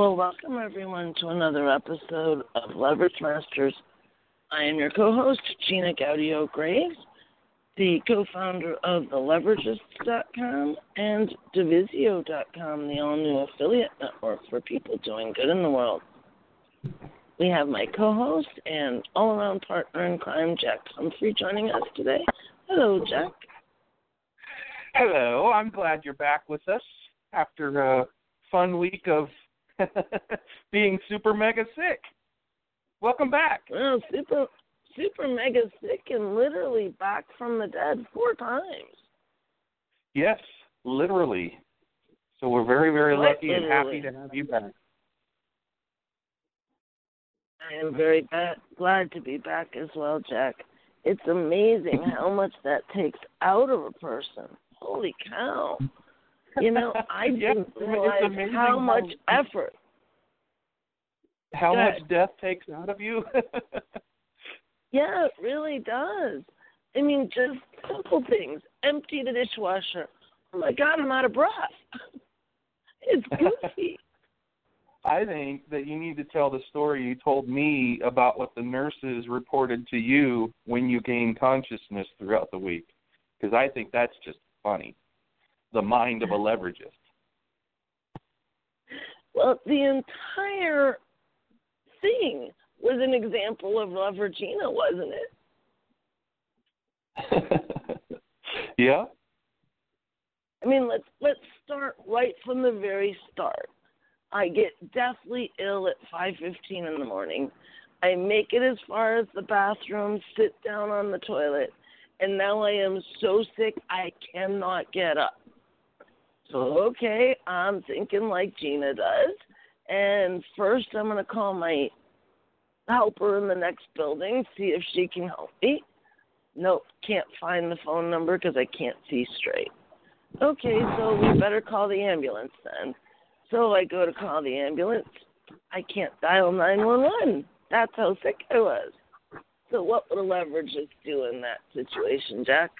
Well, welcome everyone to another episode of Leverage Masters. I am your co-host, Gina Gaudio Graves, the co-founder of TheLeveragists.com and Divisio.com, the all-new affiliate network for people doing good in the world. We have my co-host and all-around partner in crime, Jack Humphrey, joining us today. Hello, Jack. Hello. I'm glad you're back with us after a fun week of being super mega sick. Welcome back. Well, super super mega sick and literally back from the dead four times. Yes, literally. So we're very, very Quite lucky and happy to have you back. I am very ba- glad to be back as well, Jack. It's amazing how much that takes out of a person. Holy cow. You know, I Yeah, didn't realize how how- much effort. How much death takes out of you? Yeah, it really does. I mean, just simple things. Empty the dishwasher. Oh my God, I'm out of breath. It's goofy. I think that you need to tell the story you told me about what the nurses reported to you when you gained consciousness throughout the week. Because I think that's just funny. The mind of a leveragist. well, the entire thing was an example of Leveragina, wasn't it? yeah? I mean, let's let's start right from the very start. I get deathly ill at 5:15 in the morning. I make it as far as the bathroom, sit down on the toilet, and now I am so sick I cannot get up. Okay, I'm thinking like Gina does, and first I'm going to call my helper in the next building, see if she can help me. Nope, can't find the phone number because I can't see straight. Okay, so we better call the ambulance then. So I go to call the ambulance. I can't dial 911. That's how sick I was. So what would a leveragist do in that situation, Jack?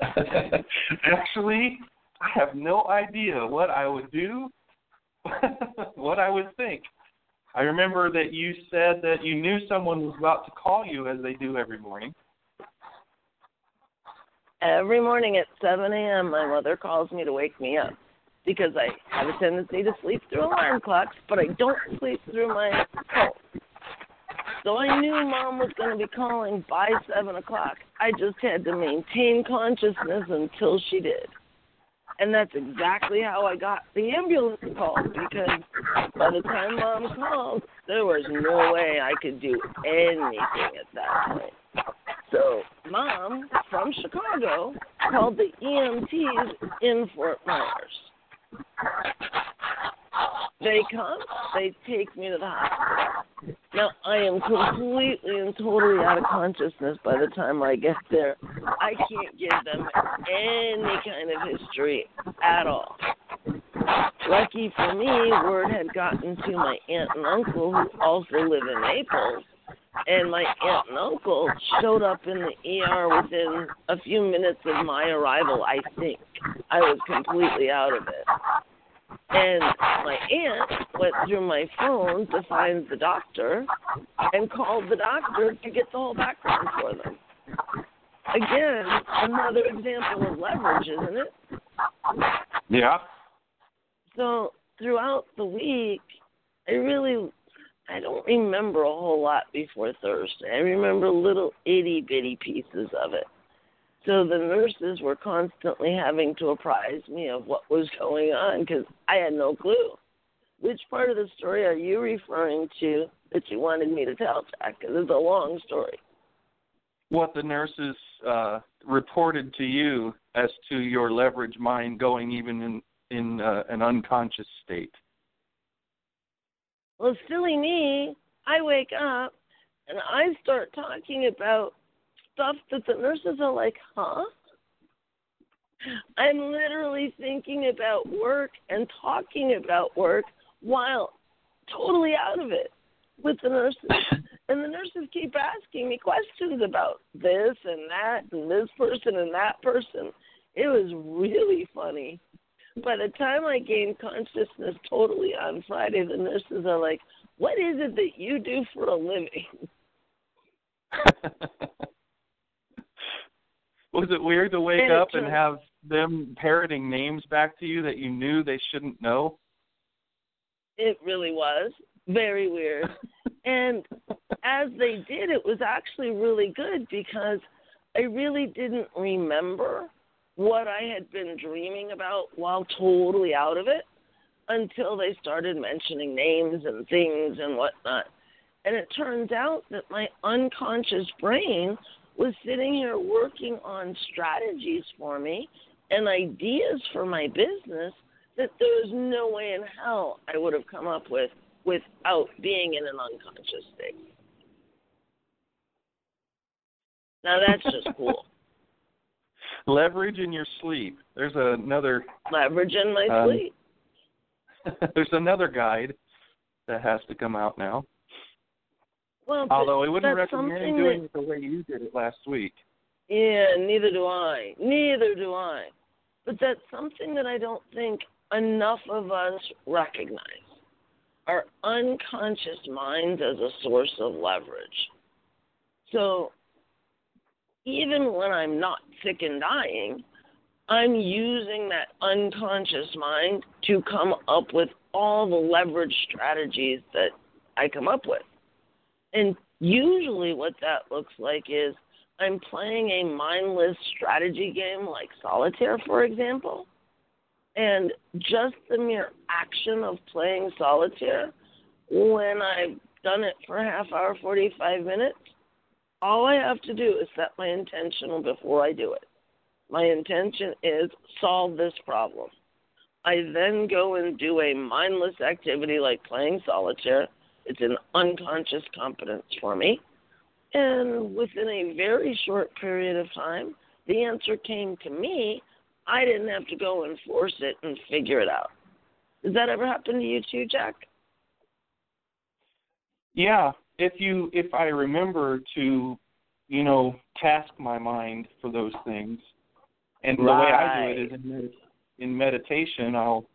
Actually, I have no idea what I would do, what I would think. I remember that you said that you knew someone was about to call you as they do every morning. Every morning at 7 a.m., my mother calls me to wake me up because I have a tendency to sleep through alarm clocks, but I don't sleep through my phone. So I knew mom was going to be calling by 7 o'clock. I just had to maintain consciousness until she did. And that's exactly how I got the ambulance call because by the time mom called, there was no way I could do anything at that point. So mom from Chicago called the EMTs in Fort Myers. They come, they take me to the hospital. Now I am completely and totally out of consciousness by the time I get there. I can't give them any kind of history at all. Lucky for me, word had gotten to my aunt and uncle who also live in Naples, and my aunt and uncle showed up in the ER within a few minutes of my arrival, I think. I was completely out of it. And my aunt went through my phone to find the doctor and called the doctor to get the whole background for them. Again, another example of leverage, isn't it? Yeah. So throughout the week, I really I don't remember a whole lot before Thursday. I remember little itty bitty pieces of it. So the nurses were constantly having to apprise me of what was going on because I had no clue. Which part of the story are you referring to that you wanted me to tell, Jack? Because it's a long story. What the nurses uh, reported to you as to your leverage mind going even in in uh, an unconscious state. Well, silly me, I wake up and I start talking about stuff that the nurses are like, huh? I'm literally thinking about work and talking about work while totally out of it with the nurses. and the nurses keep asking me questions about this and that and this person and that person. It was really funny. By the time I gained consciousness totally on Friday, the nurses are like, What is it that you do for a living? Was it weird to wake up and have them parroting names back to you that you knew they shouldn't know? It really was. Very weird. and as they did, it was actually really good because I really didn't remember what I had been dreaming about while totally out of it until they started mentioning names and things and whatnot. And it turns out that my unconscious brain was sitting here working on strategies for me and ideas for my business that there's no way in hell I would have come up with without being in an unconscious state. Now that's just cool. Leverage in your sleep. There's another Leverage in my Um, sleep. there's another guide that has to come out now. Well, Although I wouldn't recommend doing that, it the way you did it last week. Yeah, neither do I. Neither do I. But that's something that I don't think enough of us recognize. Our unconscious minds as a source of leverage. So even when I'm not sick and dying, I'm using that unconscious mind to come up with all the leverage strategies that I come up with. And usually, what that looks like is I'm playing a mindless strategy game like solitaire, for example. And just the mere action of playing solitaire, when I've done it for a half hour, 45 minutes, all I have to do is set my intention before I do it. My intention is solve this problem. I then go and do a mindless activity like playing solitaire. It's an unconscious competence for me. And within a very short period of time, the answer came to me. I didn't have to go and force it and figure it out. Does that ever happen to you too, Jack? Yeah, if you if I remember to, you know, task my mind for those things, and the way I do it is in, med- in meditation. I'll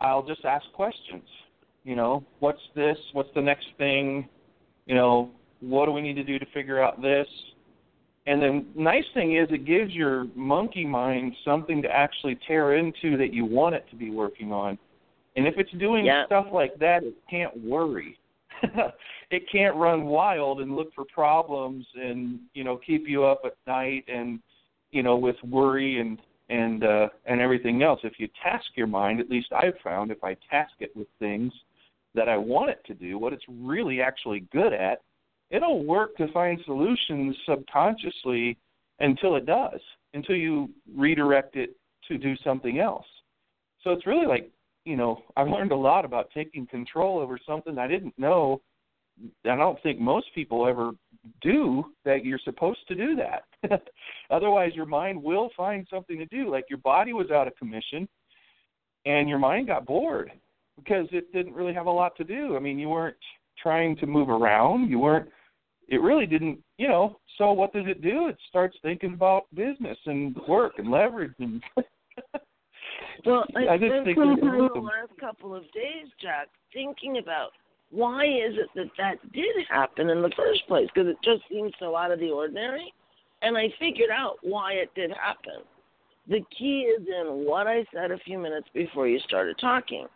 I'll just ask questions. You know, what's this? What's the next thing? You know, what do we need to do to figure out this? And the nice thing is, it gives your monkey mind something to actually tear into that you want it to be working on. And if it's doing Yeah. stuff like that, it can't worry. it can't run wild and look for problems and you know keep you up at night and you know with worry and and uh and everything else if you task your mind at least i've found if i task it with things that i want it to do what it's really actually good at it'll work to find solutions subconsciously until it does until you redirect it to do something else so it's really like you know, I've learned a lot about taking control over something I didn't know. I don't think most people ever do that you're supposed to do that. Otherwise, your mind will find something to do. Like your body was out of commission and your mind got bored because it didn't really have a lot to do. I mean, you weren't trying to move around. You weren't, it really didn't, you know. So what does it do? It starts thinking about business and work and leverage and. Well, I, I just spent think there's the last couple of days, Jack, thinking about why is it that that did happen in the first place? Because it just seems so out of the ordinary, and I figured out why it did happen. The key is in what I said a few minutes before you started talking.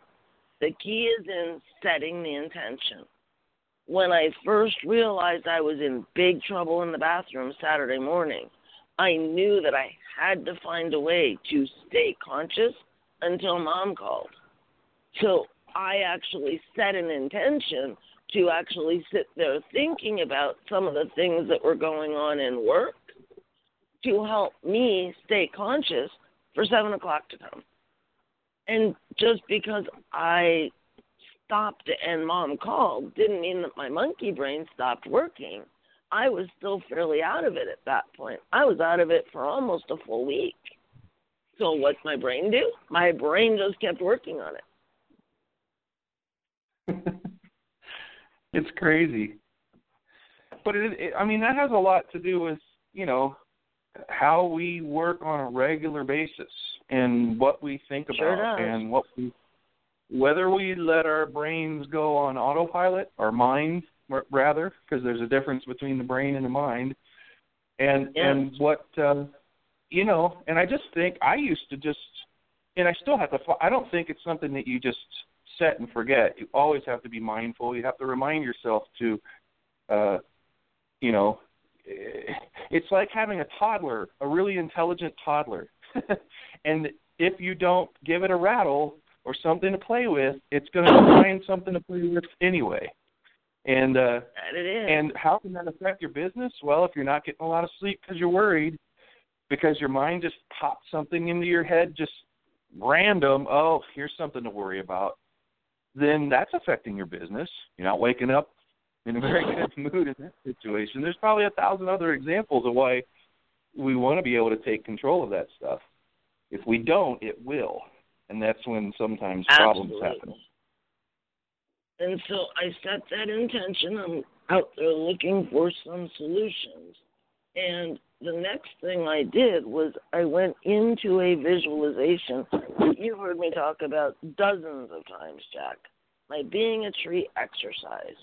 The key is in setting the intention. When I first realized I was in big trouble in the bathroom Saturday morning, I knew that I had to find a way to stay conscious until mom called. So I actually set an intention to actually sit there thinking about some of the things that were going on in work to help me stay conscious for seven o'clock to come. And just because I stopped and mom called didn't mean that my monkey brain stopped working. I was still fairly out of it at that point. I was out of it for almost a full week. So what's my brain do? My brain just kept working on it. it's crazy. But it, it I mean that has a lot to do with, you know, how we work on a regular basis and what we think about sure and what we whether we let our brains go on autopilot our mind rather because there's a difference between the brain and the mind and yes. and what uh you know and i just think i used to just and i still have to i don't think it's something that you just set and forget you always have to be mindful you have to remind yourself to uh you know it's like having a toddler, a really intelligent toddler. and if you don't give it a rattle or something to play with, it's going to find something to play with anyway. And uh it is. and how can that affect your business? Well, if you're not getting a lot of sleep because you're worried, because your mind just popped something into your head, just random. Oh, here's something to worry about. Then that's affecting your business. You're not waking up in a very good mood in that situation. There's probably a thousand other examples of why we want to be able to take control of that stuff. If we don't, it will, and that's when sometimes Absolutely. problems happen. And so I set that intention. I'm out there looking for some solutions. And the next thing I did was I went into a visualization that you heard me talk about dozens of times, Jack. My being a tree exercise.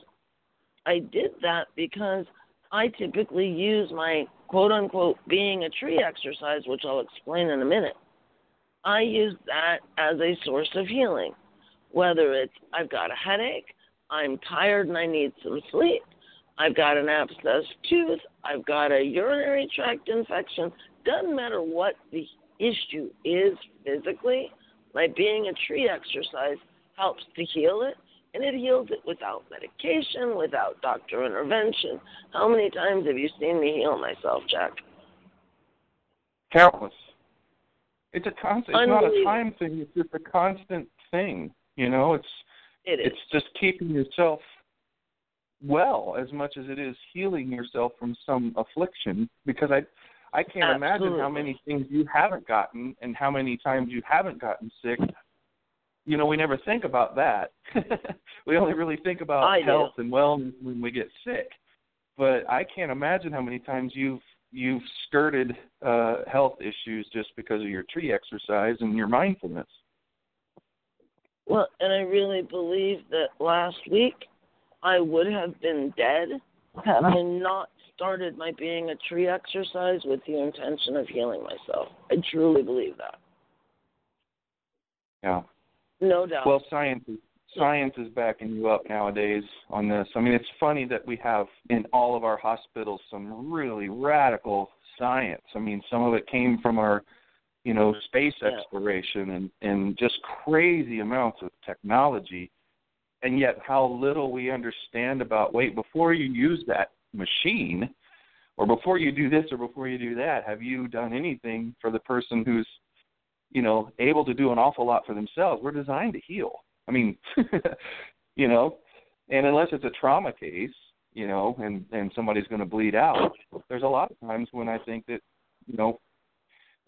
I did that because I typically use my quote unquote being a tree exercise, which I'll explain in a minute. I use that as a source of healing. Whether it's I've got a headache, I'm tired and I need some sleep, I've got an abscessed tooth, I've got a urinary tract infection, doesn't matter what the issue is physically, my being a tree exercise helps to heal it and it heals it without medication, without doctor intervention. How many times have you seen me heal myself, Jack? Countless. It's a constant. It's not a time thing. It's just a constant thing. You know, it's it is. it's just keeping yourself well as much as it is healing yourself from some affliction. Because I, I can't Absolutely. imagine how many things you haven't gotten and how many times you haven't gotten sick you know, we never think about that. we only really think about I health do. and wellness when we get sick. But I can't imagine how many times you've you've skirted uh health issues just because of your tree exercise and your mindfulness. Well, and I really believe that last week I would have been dead had I not started my being a tree exercise with the intention of healing myself. I truly believe that. Yeah. No doubt. Well, science is science is backing you up nowadays on this. I mean, it's funny that we have in all of our hospitals some really radical science. I mean, some of it came from our, you know, space exploration and and just crazy amounts of technology, and yet how little we understand about. Wait, before you use that machine, or before you do this or before you do that, have you done anything for the person who's you know, able to do an awful lot for themselves. We're designed to heal. I mean, you know, and unless it's a trauma case, you know, and and somebody's going to bleed out, there's a lot of times when I think that, you know,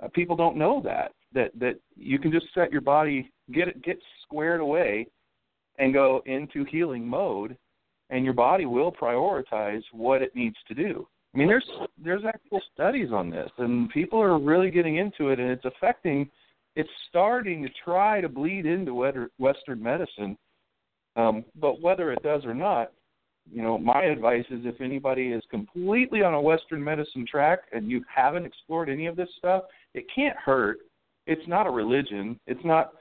uh, people don't know that that that you can just set your body get it get squared away and go into healing mode and your body will prioritize what it needs to do. I mean there's there's actual studies on this and people are really getting into it and it's affecting it's starting to try to bleed into Western medicine. Um, but whether it does or not, you know, my advice is if anybody is completely on a Western medicine track and you haven't explored any of this stuff, it can't hurt. It's not a religion. It's not,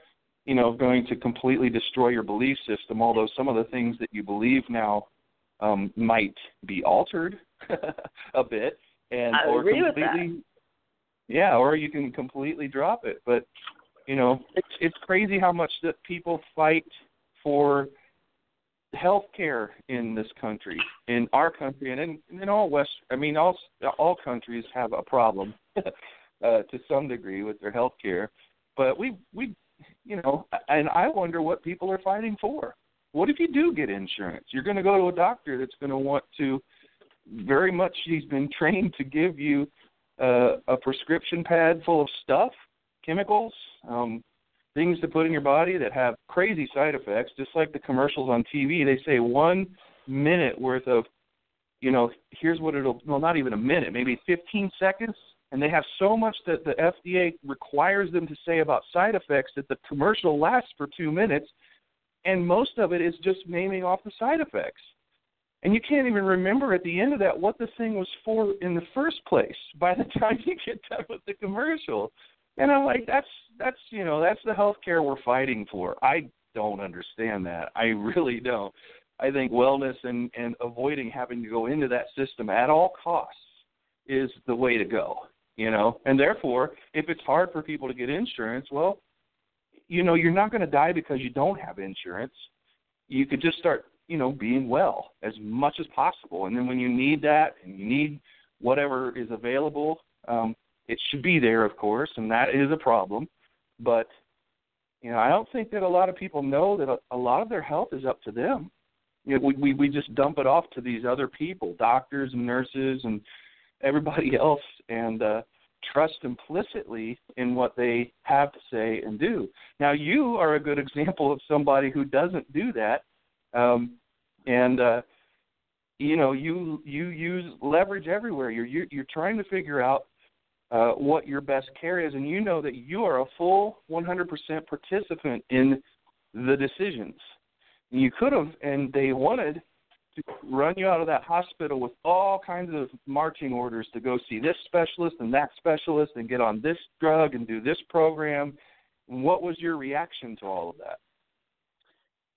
you know, going to completely destroy your belief system. Although some of the things that you believe now um, might be altered a bit, and I or completely yeah, or you can completely drop it. But you know, it's it's crazy how much that people fight for health care in this country, in our country, and in, in all West. I mean, all all countries have a problem uh, to some degree with their health care, but we we you know, and I wonder what people are fighting for. what if you do get insurance? You're going to go to a doctor that's going to want to very much he's been trained to give you uh, a prescription pad full of stuff, chemicals, um, things to put in your body that have crazy side effects, just like the commercials on TV. They say one minute worth of, you know, here's what it'll, well, not even a minute, maybe 15 seconds. And they have so much that the FDA requires them to say about side effects that the commercial lasts for two minutes. And most of it is just naming off the side effects. And you can't even remember at the end of that what the thing was for in the first place by the time you get done with the commercial. And I'm like, that's that's you know that's the health care we're fighting for. I don't understand that. I really don't. I think wellness and and avoiding having to go into that system at all costs is the way to go. You know, and therefore, if it's hard for people to get insurance, well, you know, you're not going to die because you don't have insurance. You could just start, you know, being well as much as possible, and then when you need that and you need whatever is available, um, it should be there, of course, and that is a problem. But you know, I don't think that a lot of people know that a, a lot of their health is up to them. You know, we, we we just dump it off to these other people, doctors and nurses and everybody else, and uh, trust implicitly in what they have to say and do. Now, you are a good example of somebody who doesn't do that, um, and uh, you know, you you use leverage everywhere. You're you're, you're trying to figure out uh, what your best care is, and you know that you are a full 100% participant in the decisions. You could have, and they wanted to run you out of that hospital with all kinds of marching orders to go see this specialist and that specialist and get on this drug and do this program. What was your reaction to all of that?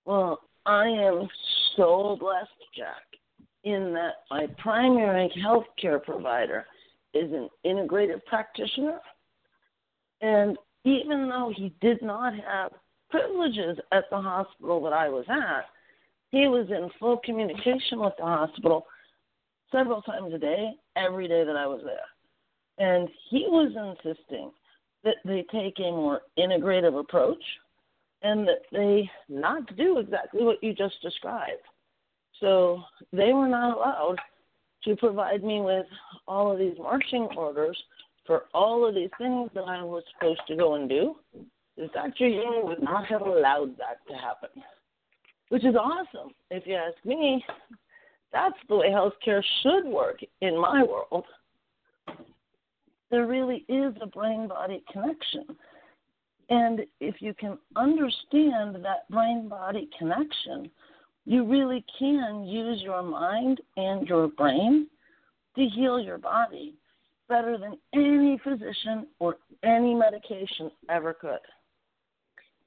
Well, I am so blessed, Jack, in that my primary health care provider is an integrative practitioner. And even though he did not have privileges at the hospital that I was at, he was in full communication with the hospital several times a day, every day that I was there. And he was insisting that they take a more integrative approach and that they not do exactly what you just described. So they were not allowed to provide me with all of these marching orders for all of these things that I was supposed to go and do, Dr. Ying would not have allowed that to happen, which is awesome. If you ask me, that's the way healthcare should work in my world. There really is a brain body connection. And if you can understand that brain body connection, you really can use your mind and your brain to heal your body better than any physician or any medication ever could.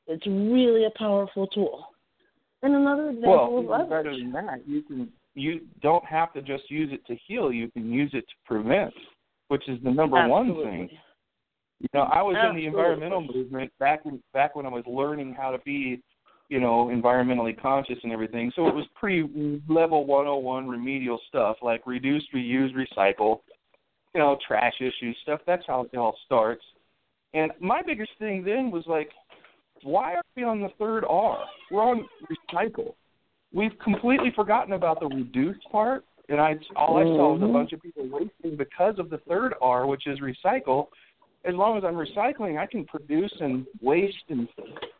It's really a powerful tool. And another example well, of better than that, you can you don't have to just use it to heal. You can use it to prevent, which is the number Absolutely. one thing. You know, I was Absolutely. in the environmental movement back when back when I was learning how to be you know, environmentally conscious and everything. So it was pretty level 101 remedial stuff like reduce, reuse, recycle, you know, trash issues, stuff. That's how it all starts. And my biggest thing then was like, why are we on the third R? We're on recycle. We've completely forgotten about the reduce part, and I all I saw was a mm-hmm. bunch of people wasting because of the third R, which is recycle as long as I'm recycling, I can produce and waste and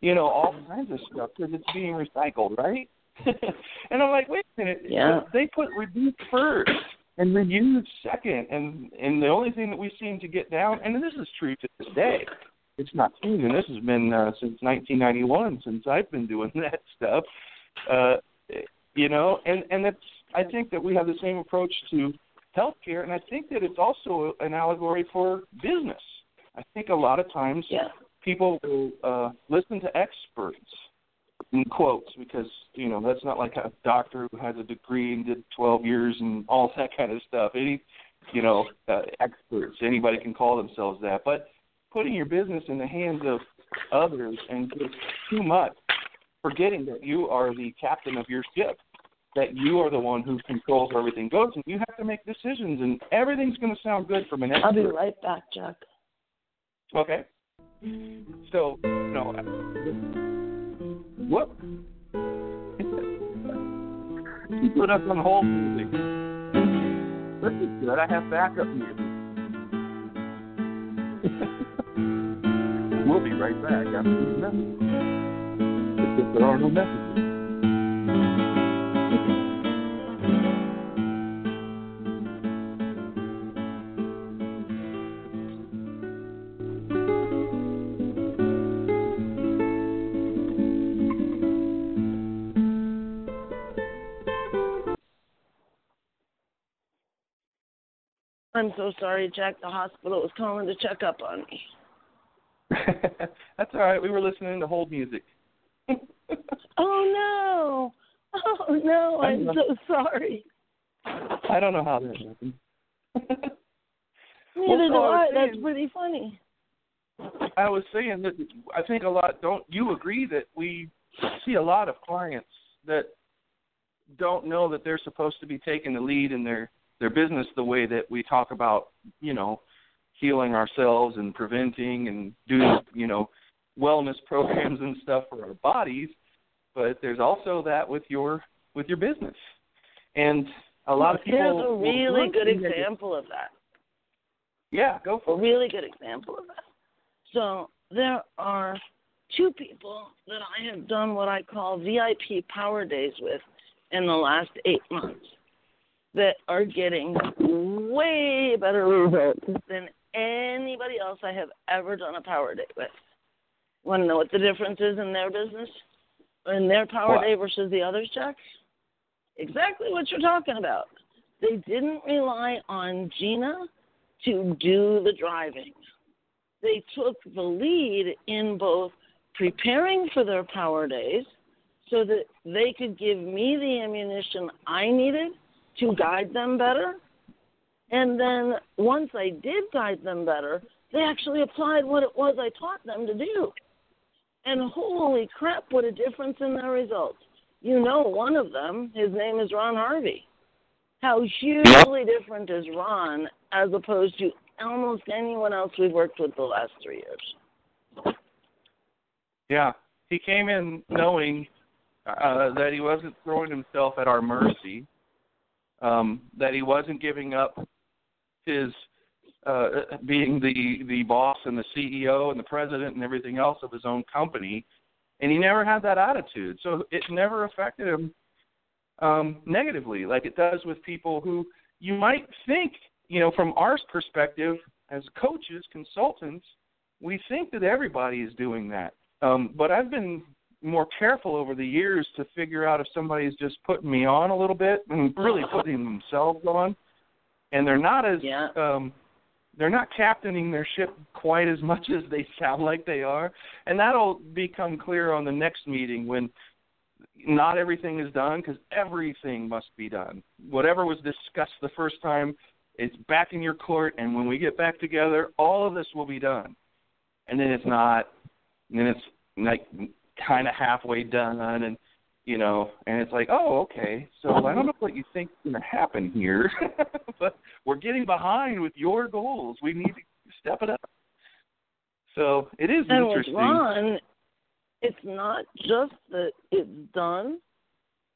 you know all kinds of stuff because it's being recycled, right? and I'm like, wait a minute, yeah. they put reduce first and reuse second, and and the only thing that we seem to get down, and this is true to this day. It's not changing. This has been uh, since 1991 since I've been doing that stuff. Uh, you know, and and that's I think that we have the same approach to healthcare, and I think that it's also an allegory for business I think a lot of times yeah. people will uh, listen to experts in quotes because you know that's not like a doctor who has a degree and did 12 years and all that kind of stuff. Any you know uh, experts, anybody can call themselves that, but putting your business in the hands of others and just too much, forgetting that you are the captain of your ship, that you are the one who controls where everything goes, and you have to make decisions, and everything's going to sound good from an expert. I'll be right back, Chuck. Okay. So, know, what? put us on hold music. This is good. I have backup music. we'll be right back after. If there are no messages. I'm so sorry, Jack. The hospital was calling to check up on me. That's all right. We were listening to hold music. oh no! Oh no! I'm so sorry. I don't know how that happened. Neither well, do I. Saying, That's pretty funny. I was saying that I think a lot. Don't you agree that we see a lot of clients that don't know that they're supposed to be taking the lead in their their business the way that we talk about, you know, healing ourselves and preventing and doing, you know, wellness programs and stuff for our bodies, but there's also that with your with your business. And a lot of people Here's a really good example of that. Yeah, go for a really good example of that. So there are two people that I have done what I call VIP power days with in the last eight months that are getting way better results than anybody else I have ever done a power day with. Want to know what the difference is in their business, in their power what? day versus the others, Jack? Exactly what you're talking about. They didn't rely on Gina to do the driving. They took the lead in both preparing for their power days so that they could give me the ammunition I needed to guide them better. And then once I did guide them better, they actually applied what it was I taught them to do. And holy crap, what a difference in their results. You know, one of them, his name is Ron Harvey. How hugely different is Ron as opposed to almost anyone else we've worked with the last three years? Yeah, he came in knowing uh, that he wasn't throwing himself at our mercy, um, that he wasn't giving up his uh, being the the boss and the CEO and the president and everything else of his own company, and he never had that attitude. So it never affected him um, negatively, like it does with people who you might think, you know, from our perspective as coaches, consultants, we think that everybody is doing that. Um, but I've been more careful over the years to figure out if somebody's just putting me on a little bit and really putting themselves on, and they're not as yeah. um, they're not captaining their ship quite as much as they sound like they are, and that'll become clear on the next meeting when not everything is done because everything must be done. Whatever was discussed the first time, it's back in your court, and when we get back together, all of this will be done. And then it's not, and then it's like kind of halfway done, and you know, and it's like, oh, okay. So I don't know what you think is going to happen here, but we're getting behind with your goals. We need to step it up. So it is and interesting. with Ron, it's not just that it's done.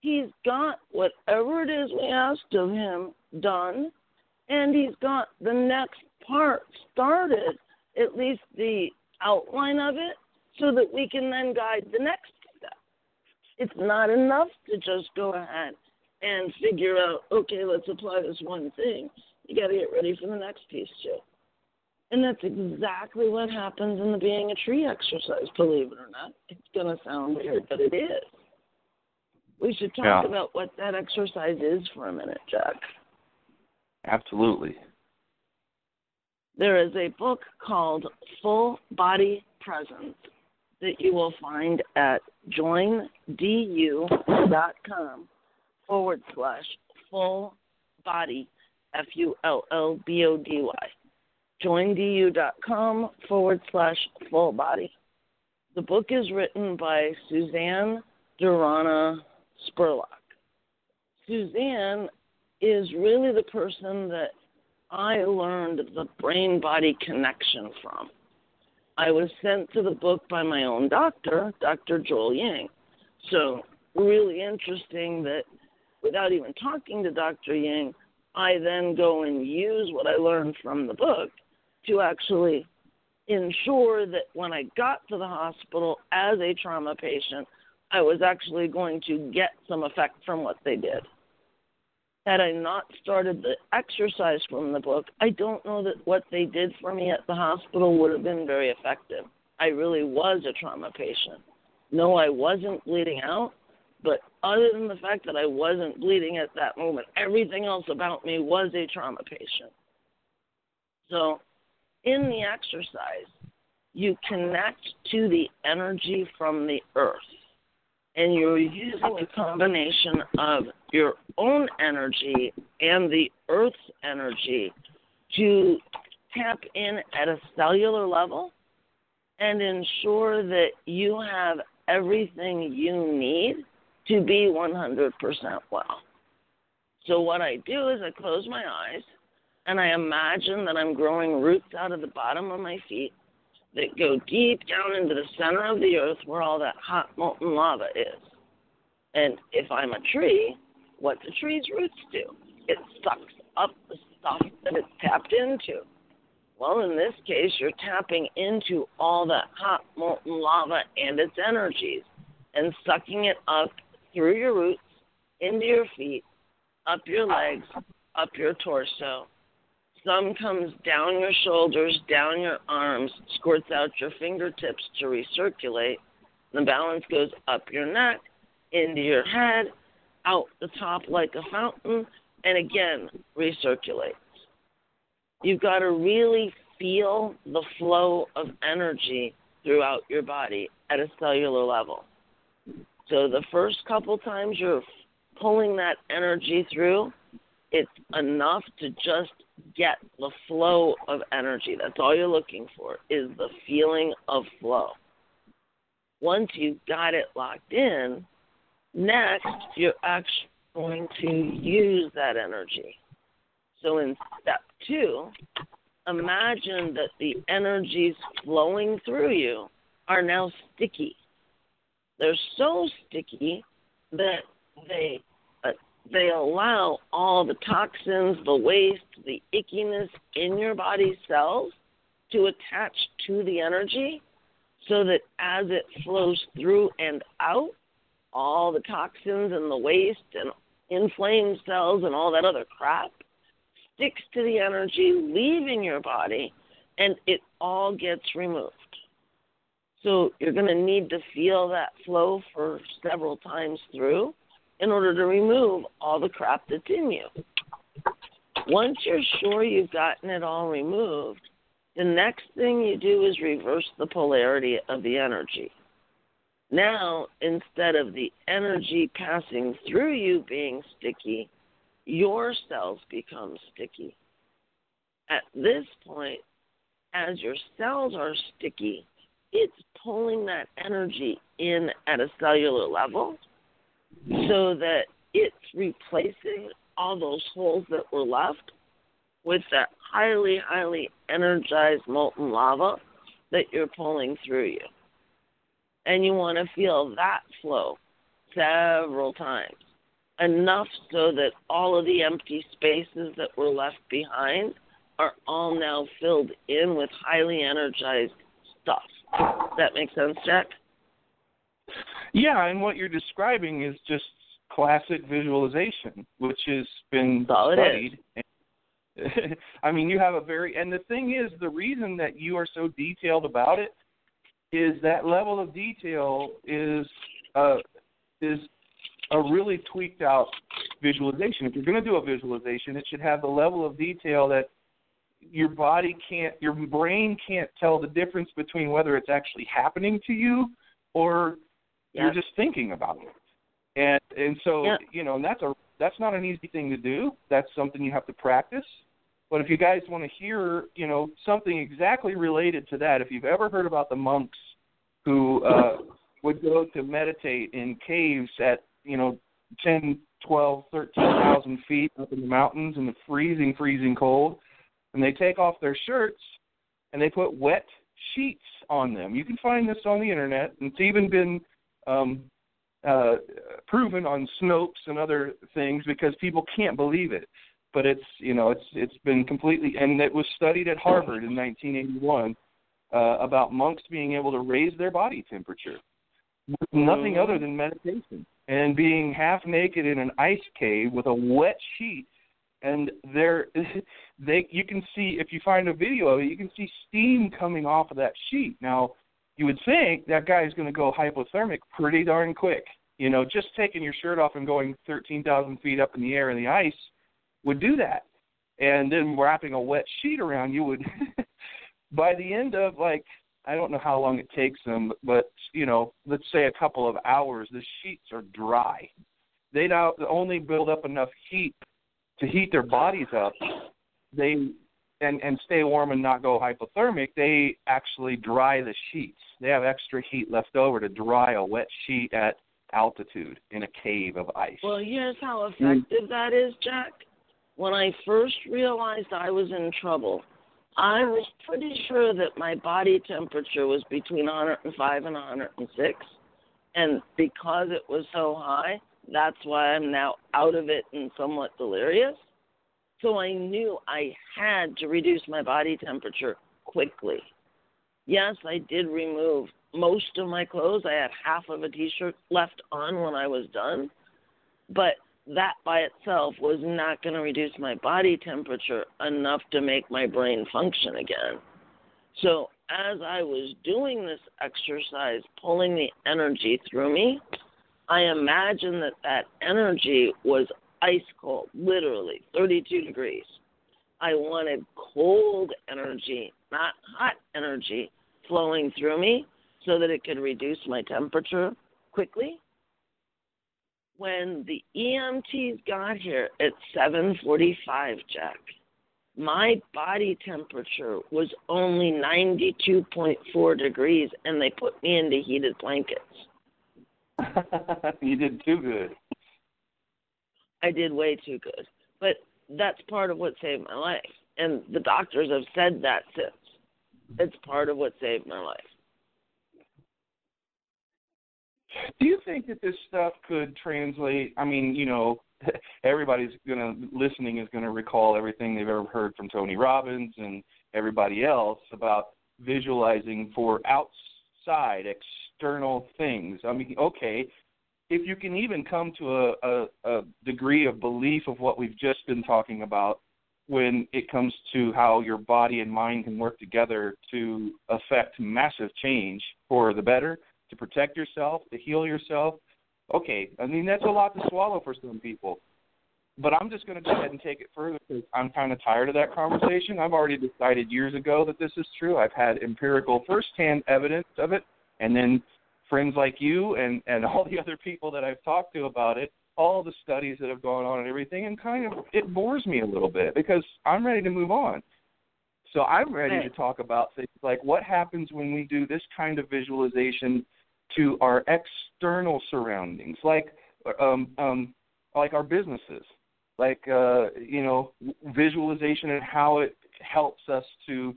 He's got whatever it is we asked of him done, and he's got the next part started, at least the outline of it, so that we can then guide the next step. It's not enough to just go ahead and figure out, okay, let's apply this one thing. You got to get ready for the next piece too. And that's exactly what happens in the being a tree exercise, believe it or not. It's going to sound weird, but it is. We should talk Yeah. about what that exercise is for a minute, Jack. Absolutely. There is a book called Full Body Presence that you will find at joindu.com forward slash full body, F U L L B O D Y. Joindu.com forward slash full body. The book is written by Suzanne Durana Scurlock. Suzanne is really the person that I learned the brain body connection from. I was sent to the book by my own doctor, Dr. Joel Yang. So, really interesting that without even talking to Dr. Ying, I then go and use what I learned from the book to actually ensure that when I got to the hospital as a trauma patient, I was actually going to get some effect from what they did. Had I not started the exercise from the book, I don't know that what they did for me at the hospital would have been very effective. I really was a trauma patient. No, I wasn't bleeding out, but other than the fact that I wasn't bleeding at that moment, everything else about me was a trauma patient. So, in the exercise, you connect to the energy from the earth. And you're using a combination of your own energy and the earth's energy to tap in at a cellular level and ensure that you have everything you need to be 100% well. So, what I do is I close my eyes and I imagine that I'm growing roots out of the bottom of my feet that go deep down into the center of the earth where all that hot molten lava is. And if I'm a tree, what do trees' roots do? It sucks up the stuff that it's tapped into. Well, in this case, you're tapping into all that hot molten lava and its energies and sucking it up through your roots, into your feet, up your legs, up your torso. Some comes down your shoulders, down your arms, squirts out your fingertips to recirculate. The balance goes up your neck, into your head, out the top like a fountain, and again recirculates. You've got to really feel the flow of energy throughout your body at a cellular level. So the first couple times you're pulling that energy through, it's enough to just get the flow of energy. That's all you're looking for is the feeling of flow. Once you've got it locked in, next you're actually going to use that energy. So in step two, imagine that the energies flowing through you are now sticky. They're so sticky that they they allow all the toxins, the waste, the ickiness in your body cells to attach to the energy so that as it flows through and out, all the toxins and the waste and inflamed cells and all that other crap sticks to the energy leaving your body and it all gets removed. So you're going to need to feel that flow for several times through in order to remove all the crap that's in you. Once you're sure you've gotten it all removed, the next thing you do is reverse the polarity of the energy. Now, instead of the energy passing through you being sticky, your cells become sticky. At this point, as your cells are sticky, it's pulling that energy in at a cellular level so that it's replacing all those holes that were left with that highly, highly energized molten lava that you're pulling through you. And you want to feel that flow several times, enough so that all of the empty spaces that were left behind are all now filled in with highly energized stuff. That makes sense, Jack? Yeah, and what you're describing is just classic visualization, which has been studied. I mean, you have a very and the thing is, the reason that you are so detailed about it is that level of detail is uh, is a really tweaked out visualization. If you're going to do a visualization, it should have the level of detail that your body can't, your brain can't tell the difference between whether it's actually happening to you or yeah. you're just thinking about it. And and so yeah. you know, and that's a that's not an easy thing to do. That's something you have to practice. But if you guys want to hear, you know, something exactly related to that, if you've ever heard about the monks who uh would go to meditate in caves at, you know, ten, twelve, thirteen thousand feet up in the mountains in the freezing, freezing cold, and they take off their shirts and they put wet sheets on them. You can find this on the internet, and it's even been um, uh, proven on Snopes and other things because people can't believe it. But it's you know it's it's been completely and it was studied at Harvard in 1981 uh, about monks being able to raise their body temperature with nothing other than meditation and being half naked in an ice cave with a wet sheet and there they you can see if you find a video of it you can see steam coming off of that sheet now you would think that guy is going to go hypothermic pretty darn quick. You know just taking your shirt off and going 13,000 feet up in the air in the ice would do that. And then wrapping a wet sheet around you would by the end of like I don't know how long it takes them, but you know, let's say a couple of hours, the sheets are dry. They now only build up enough heat to heat their bodies up, they and and stay warm and not go hypothermic, they actually dry the sheets. They have extra heat left over to dry a wet sheet at altitude in a cave of ice. Well, here's how effective mm. that is, Jack. When I first realized I was in trouble, I was pretty sure that my body temperature was between 105 and 106. And because it was so high, that's why I'm now out of it and somewhat delirious. So I knew I had to reduce my body temperature quickly. Yes, I did remove most of my clothes. I had half of a t shirt left on when I was done. But that by itself was not going to reduce my body temperature enough to make my brain function again. So, as I was doing this exercise, pulling the energy through me, I imagine that that energy was ice cold, literally 32 degrees. I wanted cold energy, not hot energy, flowing through me so that it could reduce my temperature quickly. When the EMTs got here at 7:45, Jack, my body temperature was only 92.4 degrees, and they put me into heated blankets. you did too good. I did way too good. But that's part of what saved my life. And the doctors have said that since. It's part of what saved my life. Do you think that this stuff could translate? I mean, you know, everybody's gonna listening is gonna recall everything they've ever heard from Tony Robbins and everybody else about visualizing for outside external things. I mean, okay, if you can even come to a, a, a degree of belief of what we've just been talking about when it comes to how your body and mind can work together to affect massive change for the better, to protect yourself, to heal yourself. Okay, I mean that's a lot to swallow for some people. But I'm just going to go ahead and take it further because I'm kind of tired of that conversation. I've already decided years ago that this is true. I've had empirical firsthand evidence of it, and then friends like you and and all the other people that I've talked to about it, all the studies that have gone on and everything, and kind of it bores me a little bit because I'm ready to move on. So I'm ready right. to talk about things like what happens when we do this kind of visualization to our external surroundings, like um, um, like our businesses, like uh, you know visualization and how it helps us to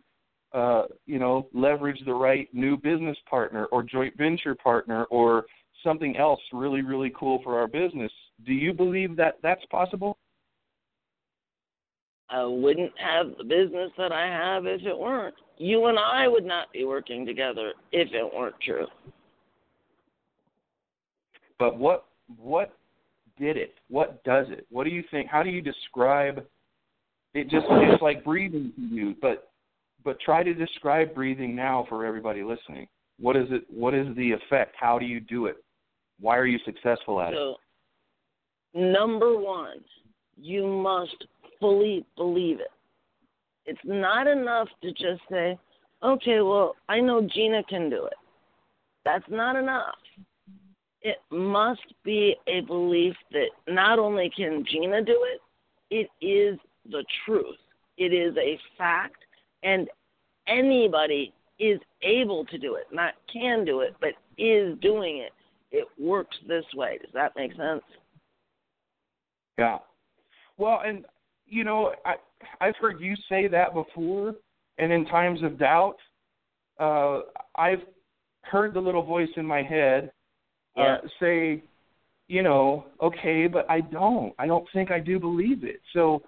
uh, you know, leverage the right new business partner or joint venture partner or something else really, really cool for our business. Do you believe that that's possible? I wouldn't have the business that I have if it weren't. You and I would not be working together if it weren't true. But what what did it? What does it? What do you think? How do you describe it? Just it's like breathing to you, but but try to describe breathing now for everybody listening. What is it? What is the effect? How do you do it? Why are you successful at so, it? Number one, you must fully believe it. It's not enough to just say, okay, well, I know Gina can do it. That's not enough. It must be a belief that not only can Gina do it, it is the truth. It is a fact and anybody is able to do it, not can do it, but is doing it. It works this way. Does that make sense? Yeah. Well, and you know, I I've heard you say that before, and in times of doubt, uh, I've heard the little voice in my head uh, yeah. say, you know, okay, but I don't. I don't think I do believe it. So,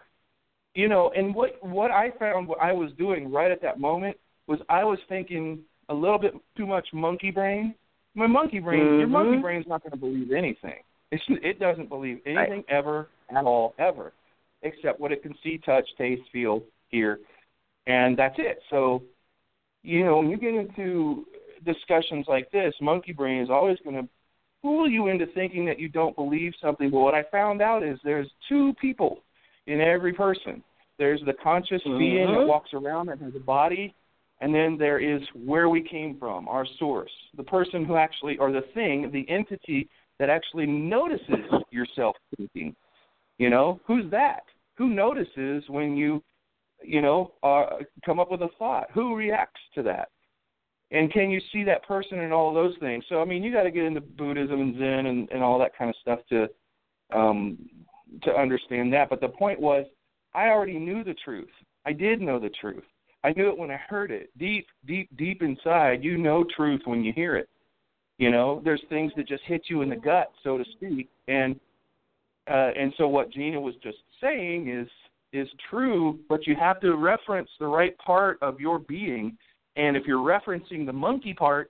you know, and what what I found what I was doing right at that moment was I was thinking a little bit too much monkey brain. My monkey brain, mm-hmm. your monkey brain's not going to believe anything. It's, it doesn't believe anything right. ever at all, ever, except what it can see, touch, taste, feel, hear, and that's it. So, you know, when you get into discussions like this, monkey brain is always going to fool you into thinking that you don't believe something. But what I found out is there's two people in every person. There's the conscious mm-hmm. being that walks around and has a body, and then there is where we came from, our source, the person who actually, or the thing, the entity that actually notices yourself thinking. You know, who's that? Who notices when you, you know, uh, come up with a thought? Who reacts to that? And can you see that person and all those things? So I mean, you got to get into Buddhism and Zen and, and all that kind of stuff to um, to understand that. But the point was, I already knew the truth. I did know the truth. I knew it when I heard it. Deep, deep, deep inside, you know truth when you hear it. You know, there's things that just hit you in the gut, so to speak, and uh, and so what Gina was just saying is is true, but you have to reference the right part of your being. And if you're referencing the monkey part,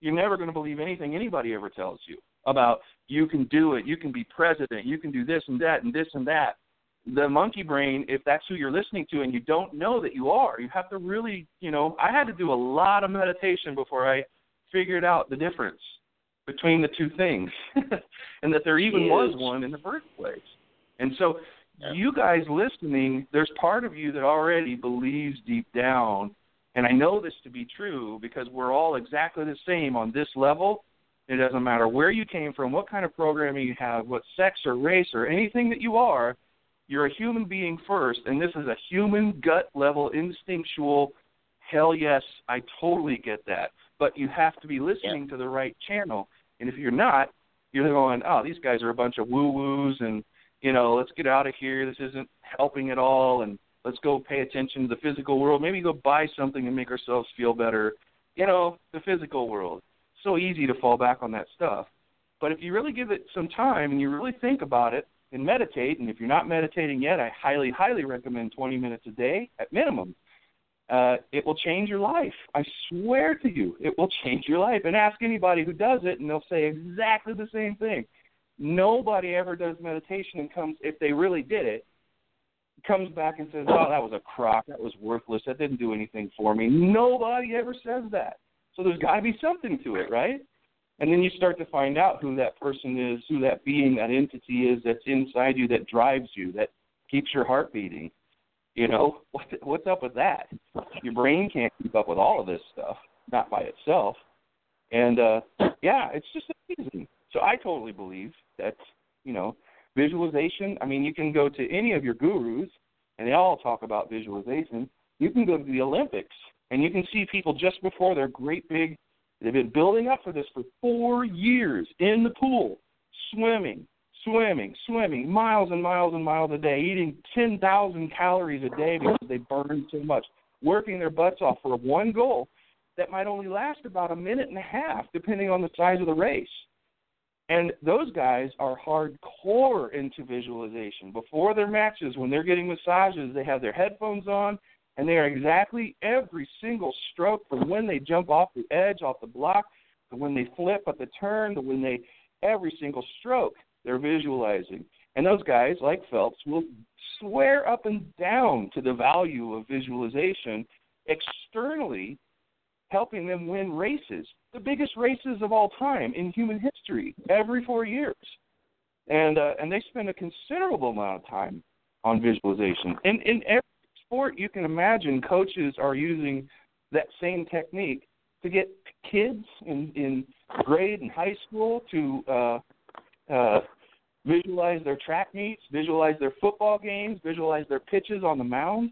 you're never going to believe anything anybody ever tells you about you can do it, you can be president, you can do this and that and this and that. The monkey brain, if that's who you're listening to and you don't know that you are, you have to really, you know, I had to do a lot of meditation before I figured out the difference between the two things and that there even was one in the first place. And so yeah. you guys listening, there's part of you that already believes deep down, and I know this to be true because we're all exactly the same on this level. It doesn't matter where you came from, what kind of programming you have, what sex or race or anything that you are, you're a human being first, and this is a human gut level instinctual hell yes, I totally get that but you have to be listening yeah. to the right channel. And if you're not, you're going, oh, these guys are a bunch of woo woos, and you know, let's get out of here. This isn't helping at all, and let's go pay attention to the physical world. Maybe go buy something and make ourselves feel better. You know, the physical world. So easy to fall back on that stuff. But if you really give it some time and you really think about it and meditate, and if you're not meditating yet, I highly, highly recommend 20 minutes a day at minimum uh, it will change your life. I swear to you, it will change your life. And ask anybody who does it, and they'll say exactly the same thing. Nobody ever does meditation and comes, if they really did it, comes back and says, "Oh, that was a crock. That was worthless. That didn't do anything for me." Nobody ever says that. So there's got to be something to it, right? And then you start to find out who that person is, who that being, that entity is that's inside you that drives you, that keeps your heart beating you know, what, what's up with that? Your brain can't keep up with all of this stuff, not by itself. And uh yeah, it's just amazing. So I totally believe that, you know, visualization, I mean, you can go to any of your gurus and they all talk about visualization. You can go to the Olympics and you can see people just before their great big they've been building up for this for 4 years in the pool, swimming, swimming, swimming, miles and miles and miles a day, eating 10,000 calories a day because they burn so much, working their butts off for one goal that might only last about a minute and a half, depending on the size of the race. And those guys are hardcore into visualization. Before their matches, when they're getting massages, they have their headphones on and they are exactly every single stroke from when they jump off the edge, off the block, to when they flip at the turn, to when they every single stroke. They're visualizing. And those guys, like Phelps, will swear up and down to the value of visualization externally, helping them win races, the biggest races of all time in human history, every four years. And uh, and they spend a considerable amount of time on visualization. In in every sport you can imagine, coaches are using that same technique to get kids in in grade and high school to uh, uh, visualize their track meets, visualize their football games, visualize their pitches on the mound.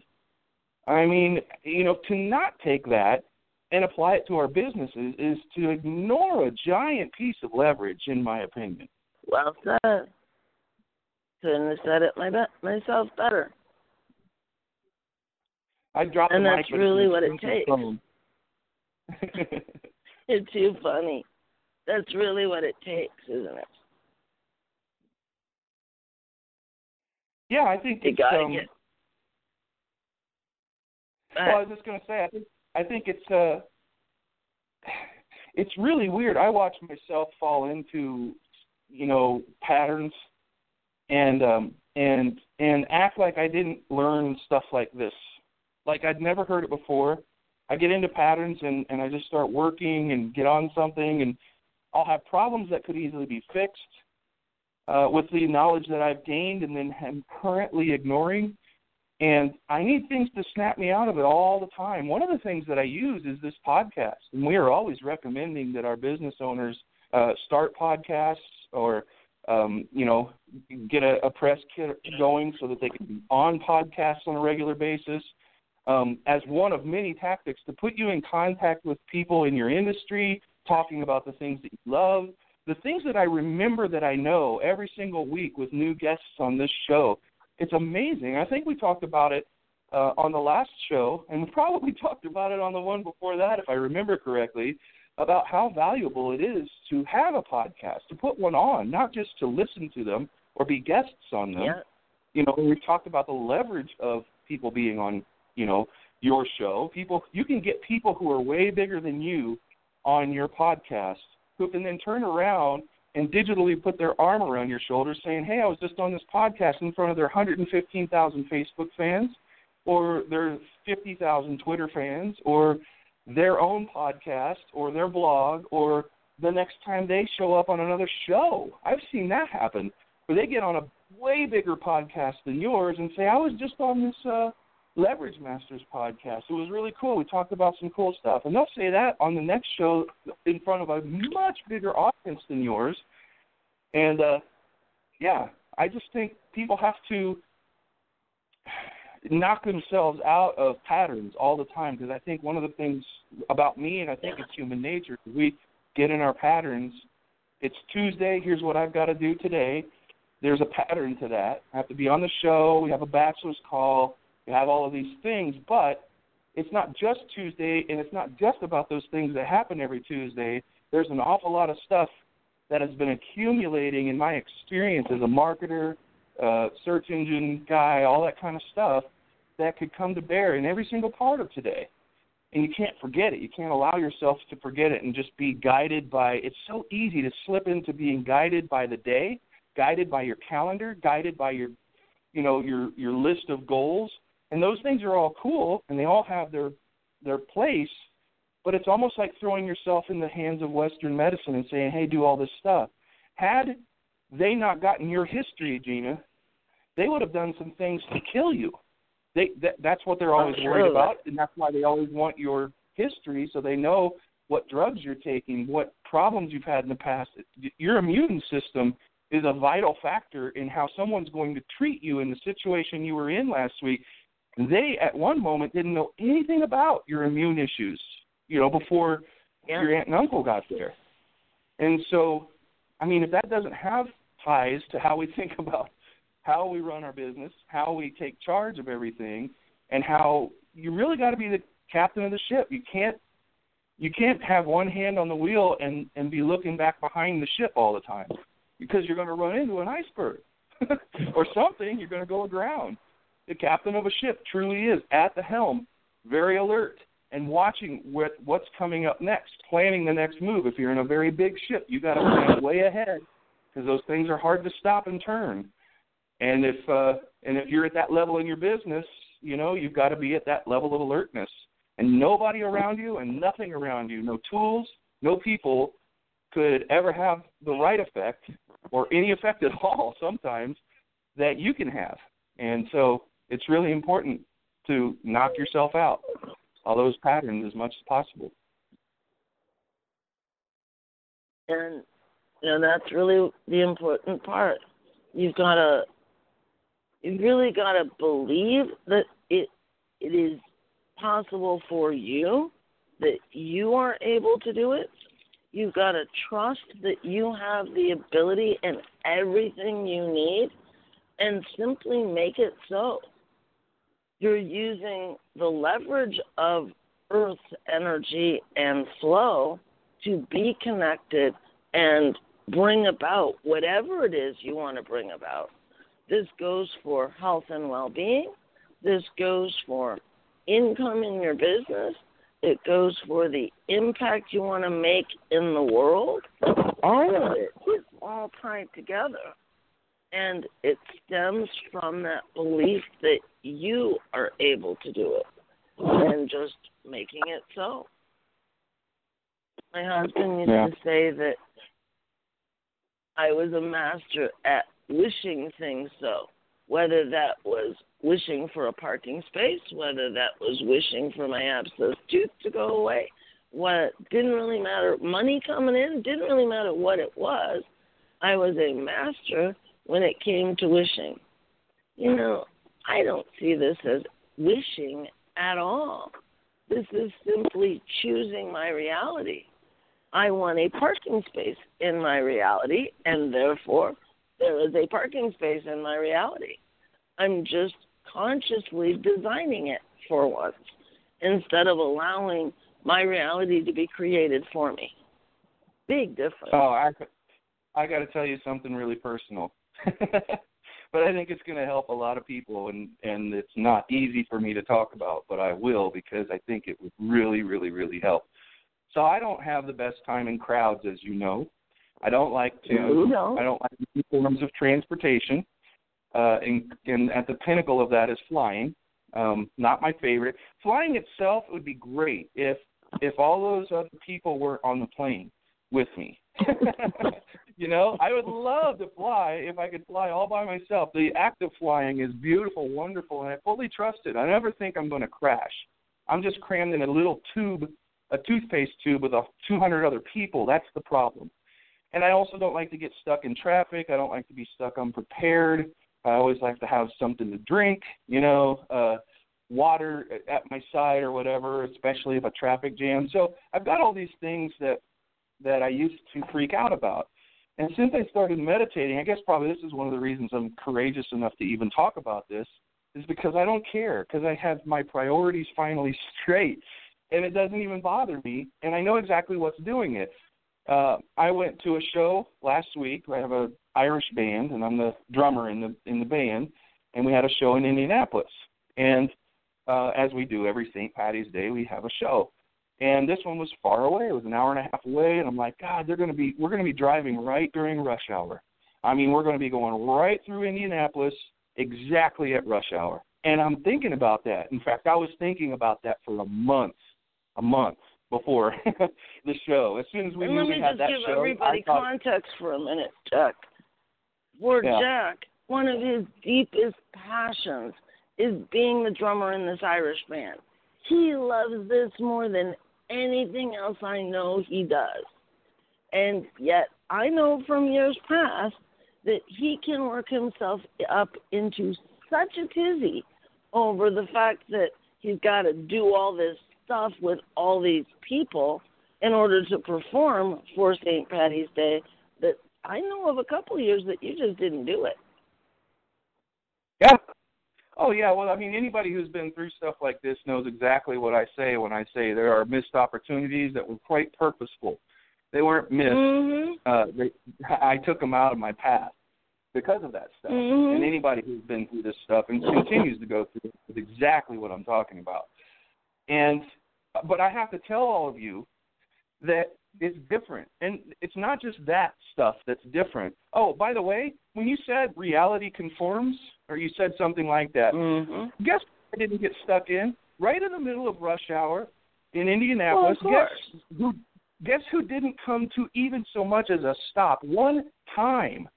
I mean, you know, to not take that and apply it to our businesses is to ignore a giant piece of leverage, in my opinion. Well said. Couldn't have said it myself better. I dropped and the that's mic, but really what it takes. it's too funny. That's really what it takes, isn't it? Yeah, I think you it's. gotta um, get. Well, I was just going to say, I think I think it's uh, it's really weird. I watch myself fall into, you know, patterns, and um, and and act like I didn't learn stuff like this, like I'd never heard it before. I get into patterns and and I just start working and get on something, and I'll have problems that could easily be fixed uh, with the knowledge that I've gained and then am currently ignoring and I need things to snap me out of it all the time. One of the things that I use is this podcast, and we are always recommending that our business owners uh, start podcasts or um, you know get a, a press kit going so that they can be on podcasts on a regular basis. Um, as one of many tactics to put you in contact with people in your industry, talking about the things that you love, the things that I remember that I know every single week with new guests on this show it's amazing. I think we talked about it uh, on the last show, and we probably talked about it on the one before that, if I remember correctly, about how valuable it is to have a podcast, to put one on, not just to listen to them or be guests on them. Yeah. You know, we talked about the leverage of people being on, you know, your show. People, you can get people who are way bigger than you on your podcast who can then turn around and digitally put their arm around your shoulder saying, Hey, I was just on this podcast in front of their 115,000 Facebook fans, or their 50,000 Twitter fans, or their own podcast, or their blog, or the next time they show up on another show. I've seen that happen where they get on a way bigger podcast than yours and say, I was just on this uh, Leverage Masters podcast. It was really cool. We talked about some cool stuff. And they'll say that on the next show in front of a much bigger audience than yours. And uh yeah, I just think people have to knock themselves out of patterns all the time because I think one of the things about me and I think it's human nature, we get in our patterns. It's Tuesday, here's what I've got to do today. There's a pattern to that. I have to be on the show, we have a bachelor's call, we have all of these things, but it's not just Tuesday and it's not just about those things that happen every Tuesday. There's an awful lot of stuff that has been accumulating in my experience as a marketer, uh, search engine guy, all that kind of stuff that could come to bear in every single part of today. And you can't forget it. You can't allow yourself to forget it and just be guided by it's so easy to slip into being guided by the day, guided by your calendar, guided by your you know, your your list of goals. And those things are all cool and they all have their their place, but it's almost like throwing yourself in the hands of Western medicine and saying, "Hey, do all this stuff." Had they not gotten your history, Gina, they would have done some things to kill you. They that, that's what they're always worried about, and that's why they always want your history so they know what drugs you're taking, what problems you've had in the past. Your immune system is a vital factor in how someone's going to treat you in the situation you were in last week. They at one moment didn't know anything about your immune issues you know, before yeah. your aunt and uncle got there. And so, I mean, if that doesn't have ties to how we think about how we run our business, how we take charge of everything, and how you really got to be the captain of the ship. You can't you can't have one hand on the wheel and and be looking back behind the ship all the time because you're going to run into an iceberg or something. You're going to go aground. The captain of a ship truly is at the helm, very alert, and watching what what's coming up next, planning the next move. If you're in a very big ship, you got to plan way ahead because those things are hard to stop and turn. And if uh, and if you're at that level in your business, you know you've got to be at that level of alertness. And nobody around you and nothing around you, no tools, no people, could ever have the right effect or any effect at all. Sometimes that you can have. And so it's really important to knock yourself out all those patterns as much as possible. And you know that's really the important part. You've got to, you really got to believe that it it is possible for you, that you are able to do it. You've got to trust that you have the ability and everything you need, and simply make it so you're using the leverage of Earth's energy and flow to be connected and bring about whatever it is you want to bring about. This goes for health and well being. This goes for income in your business. It goes for the impact you want to make in the world. All of it is all tied together. And it stems from that belief that you are able to do it and just making it so. My husband used yeah. to say that I was a master at wishing things so, whether that was wishing for a parking space, whether that was wishing for my abscess tooth to go away. What didn't really matter, money coming in didn't really matter what it was. I was a master when it came to wishing. You know, I don't see this as wishing at all. This is simply choosing my reality. I want a parking space in my reality, and therefore there is a parking space in my reality. I'm just consciously designing it for once instead of allowing my reality to be created for me. Big difference. Oh, I, I got to tell you something really personal. but I think it's going to help a lot of people, and and it's not easy for me to talk about, but I will because I think it would really, really, really help. So I don't have the best time in crowds, as you know. I don't like to. No. I don't like forms of transportation. Uh, and, and at the pinnacle of that is flying. Um, not my favorite. Flying itself would be great if if all those other people were on the plane with me. you know, I would love to fly if I could fly all by myself. The act of flying is beautiful, wonderful, and I fully trust it. I never think I'm going to crash. I'm just crammed in a little tube, a toothpaste tube with a 200 other people. That's the problem. And I also don't like to get stuck in traffic. I don't like to be stuck unprepared. I always like to have something to drink, you know, uh water at my side or whatever, especially if a traffic jam. So I've got all these things that that I used to freak out about. And since I started meditating, I guess probably this is one of the reasons I'm courageous enough to even talk about this, is because I don't care, because I have my priorities finally straight, and it doesn't even bother me, and I know exactly what's doing it. Uh, I went to a show last week. I have a Irish band, and I'm the drummer in the in the band, and we had a show in Indianapolis. And uh, as we do every St. Patty's Day, we have a show and this one was far away. It was an hour and a half away, and I'm like, God, they're going to be we're going to be driving right during rush hour. I mean, we're going to be going right through Indianapolis exactly at rush hour. And I'm thinking about that. In fact, I was thinking about that for a month, a month before the show. As soon as we and let me had just that give show, everybody thought, context for a minute, Jack. For Yeah. Jack, one of his deepest passions is being the drummer in this Irish band. He loves this more than anything else I know he does. And yet, I know from years past that he can work himself up into such a tizzy over the fact that he's got to do all this stuff with all these people in order to perform for St. Patty's Day that I know of a couple of years that you just didn't do it. Yeah. Oh yeah, well I mean anybody who's been through stuff like this knows exactly what I say when I say there are missed opportunities that were quite purposeful. They weren't missed. Mm-hmm. Uh they I took them out of my path because of that stuff. Mhm. And anybody who's been through this stuff and continues to go through it is exactly what I'm talking about. And but I have to tell all of you that it's different. And it's not just that stuff that's different. Oh, by the way, when you said reality conforms, or you said something like that, Mm-hmm. guess I didn't get stuck in? Right in the middle of rush hour in Indianapolis. Well, guess who guess who didn't come to even so much as a stop one time?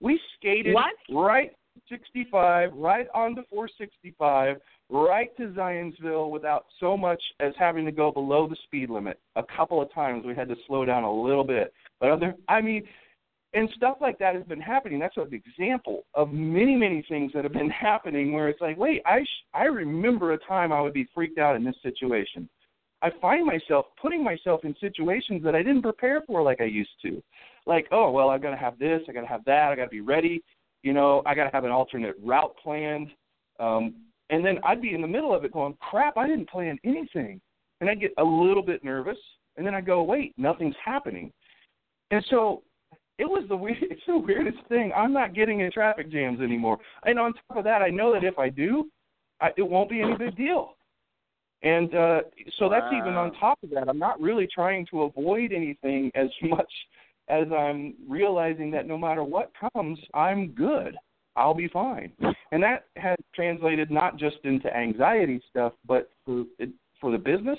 We skated What? right 65, right on the 465, right to Zionsville without so much as having to go below the speed limit. A couple of times we had to slow down a little bit. But other I mean and stuff like that has been happening. That's an example of many, many things that have been happening where it's like, wait, I sh- I remember a time I would be freaked out in this situation. I find myself putting myself in situations that I didn't prepare for like I used to. Like, oh well, I've got to have this, I got to have that, I got to be ready. You know, I got to have an alternate route planned. Um, and then I'd be in the middle of it going, crap, I didn't plan anything. And I'd get a little bit nervous, and then I'd go, wait, nothing's happening. And so it was the weird, it's the weirdest thing. I'm not getting in traffic jams anymore. And on top of that, I know that if I do, I, it won't be any big deal. And uh so that's even on top of that. I'm not really trying to avoid anything as much as I'm realizing that no matter what comes, I'm good. I'll be fine. And that has translated not just into anxiety stuff, but for for the business,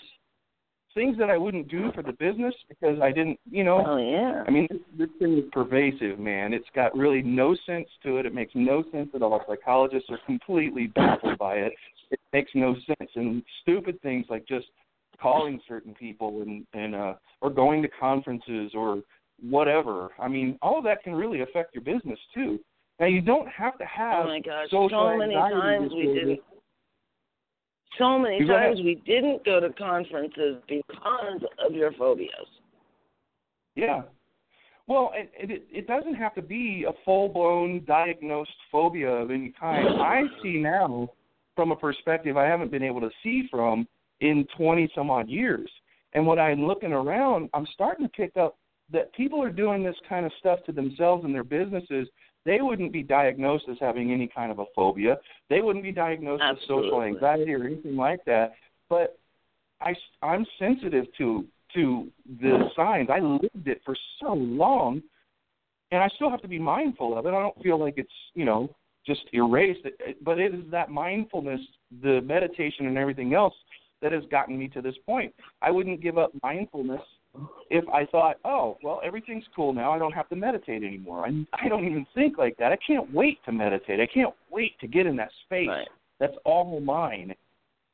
things that I wouldn't do for the business because I didn't, you know. Oh yeah. I mean, this, this thing is pervasive, man. It's got really no sense to it. It makes no sense at all. Psychologists are completely baffled by it. It makes no sense, and stupid things like just calling certain people and and uh or going to conferences or whatever. I mean, all of that can really affect your business too. Now you don't have to have oh my gosh, so many times we didn't. So many times we didn't go to conferences because of your phobias. Yeah. Well, it, it it doesn't have to be a full blown diagnosed phobia of any kind. I see now from a perspective I haven't been able to see from in twenty some odd years. And when I'm looking around, I'm starting to pick up that people are doing this kind of stuff to themselves and their businesses they wouldn't be diagnosed as having any kind of a phobia. They wouldn't be diagnosed Absolutely. with social anxiety or anything like that. But I, I'm sensitive to to the signs. I lived it for so long, and I still have to be mindful of it. I don't feel like it's you know just erased, but it is that mindfulness, the meditation, and everything else that has gotten me to this point. I wouldn't give up mindfulness if I thought, oh, well, everything's cool now, I don't have to meditate anymore. I, I don't even think like that. I can't wait to meditate. I can't wait to get in that space. Right. That's all mine.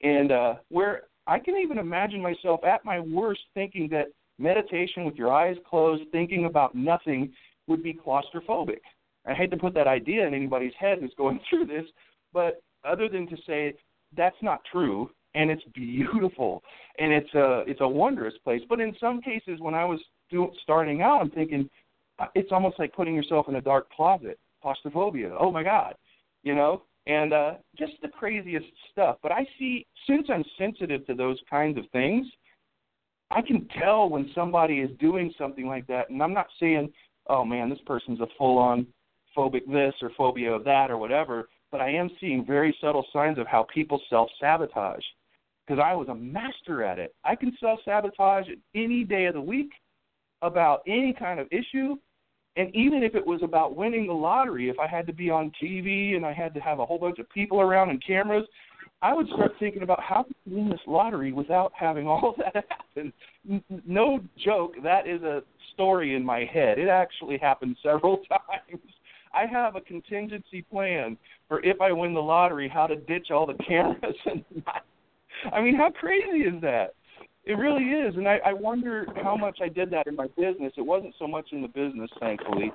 And uh, where I can even imagine myself at my worst thinking that meditation with your eyes closed, thinking about nothing, would be claustrophobic. I hate to put that idea in anybody's head who's going through this, but other than to say that's not true, and it's beautiful and it's a it's a wondrous place. But in some cases, when I was do, starting out, I'm thinking uh, it's almost like putting yourself in a dark closet, claustrophobia. Oh my God, you know, and uh, just the craziest stuff. But I see since I'm sensitive to those kinds of things, I can tell when somebody is doing something like that, and I'm not saying, oh man, this person's a full-on phobic this or phobia of that or whatever. But I am seeing very subtle signs of how people self sabotage because I was a master at it. I can self sabotage any day of the week about any kind of issue. And even if it was about winning the lottery, if I had to be on TV and I had to have a whole bunch of people around and cameras, I would start thinking about how to win this lottery without having all that happen. No joke, that is a story in my head. It actually happened several times. I have a contingency plan for if I win the lottery, how to ditch all the cameras and not I mean, how crazy is that? It really is, and I, I wonder how much I did that in my business. It wasn't so much in the business, thankfully,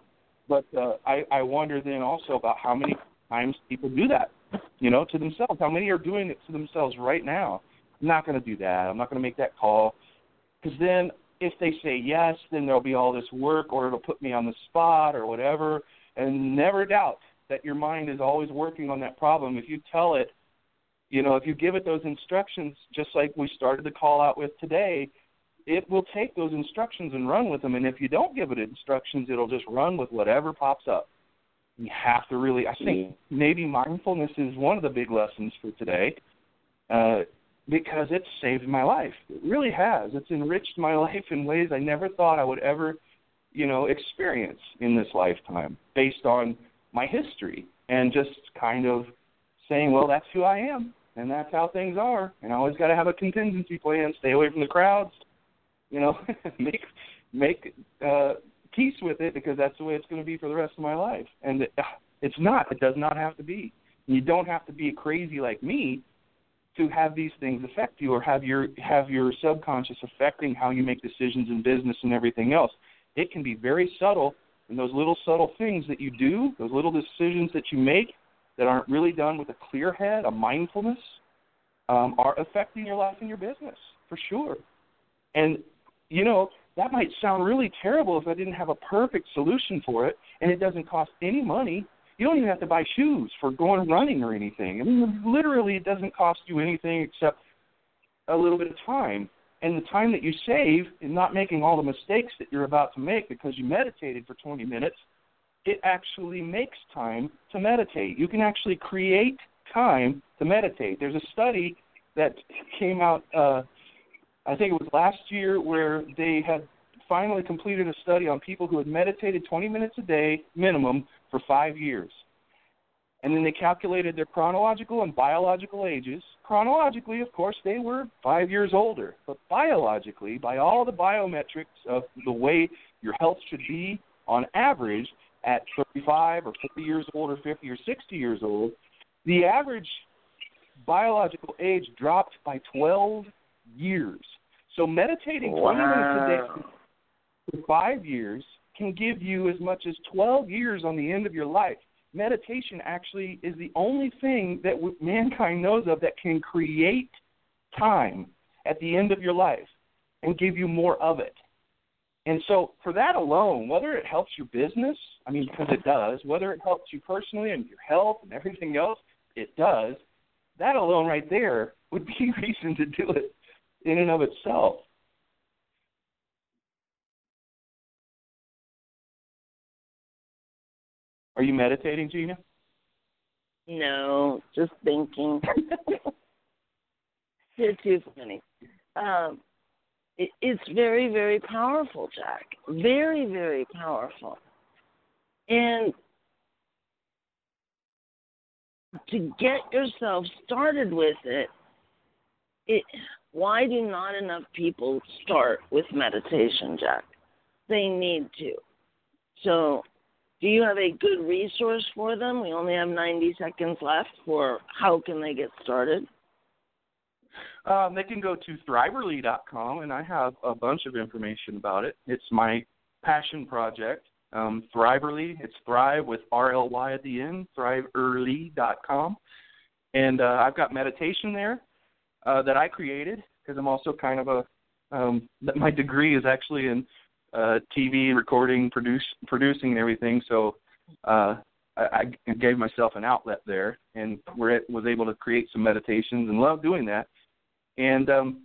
but uh, I, I wonder then also about how many times people do that, you know, to themselves. How many are doing it to themselves right now? I'm not going to do that. I'm not going to make that call, because then if they say yes, then there'll be all this work, or it'll put me on the spot, or whatever. And never doubt that your mind is always working on that problem. If you tell it you know, if you give it those instructions, just like we started the call out with today, it will take those instructions and run with them. And if you don't give it instructions, it'll just run with whatever pops up. You have to really, I think maybe mindfulness is one of the big lessons for today uh, because it's saved my life. It really has. It's enriched my life in ways I never thought I would ever, you know, experience in this lifetime based on my history and just kind of saying, well, that's who I am and that's how things are. And I always got to have a contingency plan. Stay away from the crowds. You know, make make uh, peace with it because that's the way it's going to be for the rest of my life. And it, it's not. It does not have to be. You don't have to be crazy like me to have these things affect you or have your have your subconscious affecting how you make decisions in business and everything else. It can be very subtle, and those little subtle things that you do, those little decisions that you make, that aren't really done with a clear head, a mindfulness, um, are affecting your life and your business for sure. And you know that might sound really terrible if I didn't have a perfect solution for it, and it doesn't cost any money. You don't even have to buy shoes for going running or anything. I mean, literally, it doesn't cost you anything except a little bit of time And the time that you save in not making all the mistakes that you're about to make because you meditated for 20 minutes, it actually makes time to meditate. You can actually create time to meditate. There's a study that came out, uh, I think it was last year, where they had finally completed a study on people who had meditated 20 minutes a day minimum for five years. And then they calculated their chronological and biological ages. Chronologically, of course, they were five years older. But biologically, by all the biometrics of the way your health should be on average at 35 or 50 years old or 50 or 60 years old, the average biological age dropped by 12 years. So meditating 20 minutes a day for five years can give you as much as 12 years on the end of your life meditation actually is the only thing that mankind knows of that can create time at the end of your life and give you more of it. And so, for that alone, whether it helps your business, I mean, because it does, whether it helps you personally and your health and everything else, it does, that alone right there would be reason to do it in and of itself. Are you meditating, Gina? No, just thinking. You're too funny. Um, it, it's very, very powerful, Jack. Very, very powerful. And to get yourself started with it, it why do not enough people start with meditation, Jack? They need to. So do you have a good resource for them? We only have 90 seconds left for how can they get started? Um, they can go to thriverly.com, and I have a bunch of information about it. It's my passion project. Um, Thriverly, it's Thrive with R L Y at the end, thriverly.com. And uh, I've got meditation there uh, that I created because I'm also kind of a, um, my degree is actually in uh, TV recording, produce, producing, and everything. So uh, I, I gave myself an outlet there, and were, was able to create some meditations and love doing that. And um,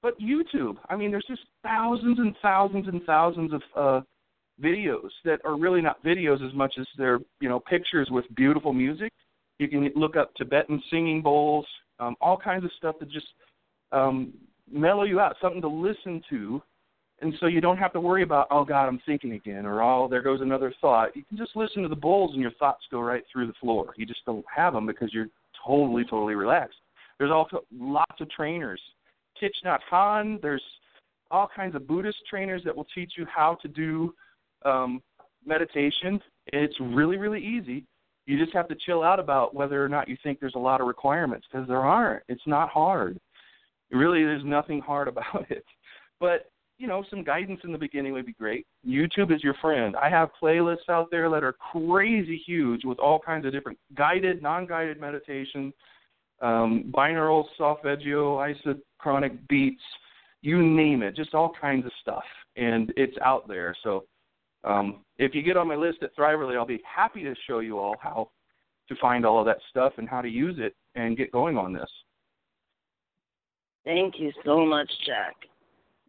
but YouTube, I mean, there's just thousands and thousands and thousands of uh, videos that are really not videos as much as they're you know pictures with beautiful music. You can look up Tibetan singing bowls, um, all kinds of stuff that just um, mellow you out, something to listen to. And so you don't have to worry about oh god i'm thinking again or oh there goes another thought. You can just listen to the bowls and your thoughts go right through the floor. You just don't have them because you're totally totally relaxed there's also lots of trainers. Thich Nhat Hanh there's all kinds of buddhist trainers that will teach you how to do um meditation. It's really really easy. You just have to chill out about whether or not you think there's a lot of requirements because there aren't. It's not hard. Really there's nothing hard about it. But you know, some guidance in the beginning would be great. YouTube is your friend. I have playlists out there that are crazy huge with all kinds of different guided, non-guided meditation, um, binaural, solfeggio, isochronic beats, you name it, just all kinds of stuff, and it's out there. So um, if you get on my list at Thriverly, I'll be happy to show you all how to find all of that stuff and how to use it and get going on this. Thank you so much, Jack.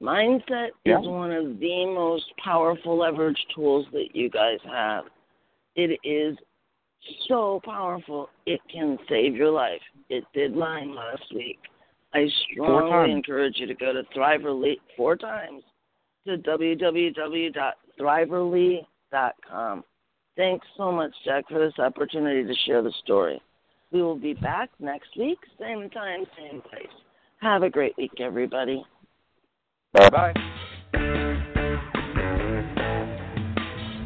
Mindset yeah. is one of the most powerful leverage tools that you guys have. It is so powerful, it can save your life. It did mine last week. I strongly encourage you to go to Thriverly four times to www.thriverly.com. Thanks so much, Jack, for this opportunity to share the story. We will be back next week, same time, same place. Have a great week, everybody. Bye bye.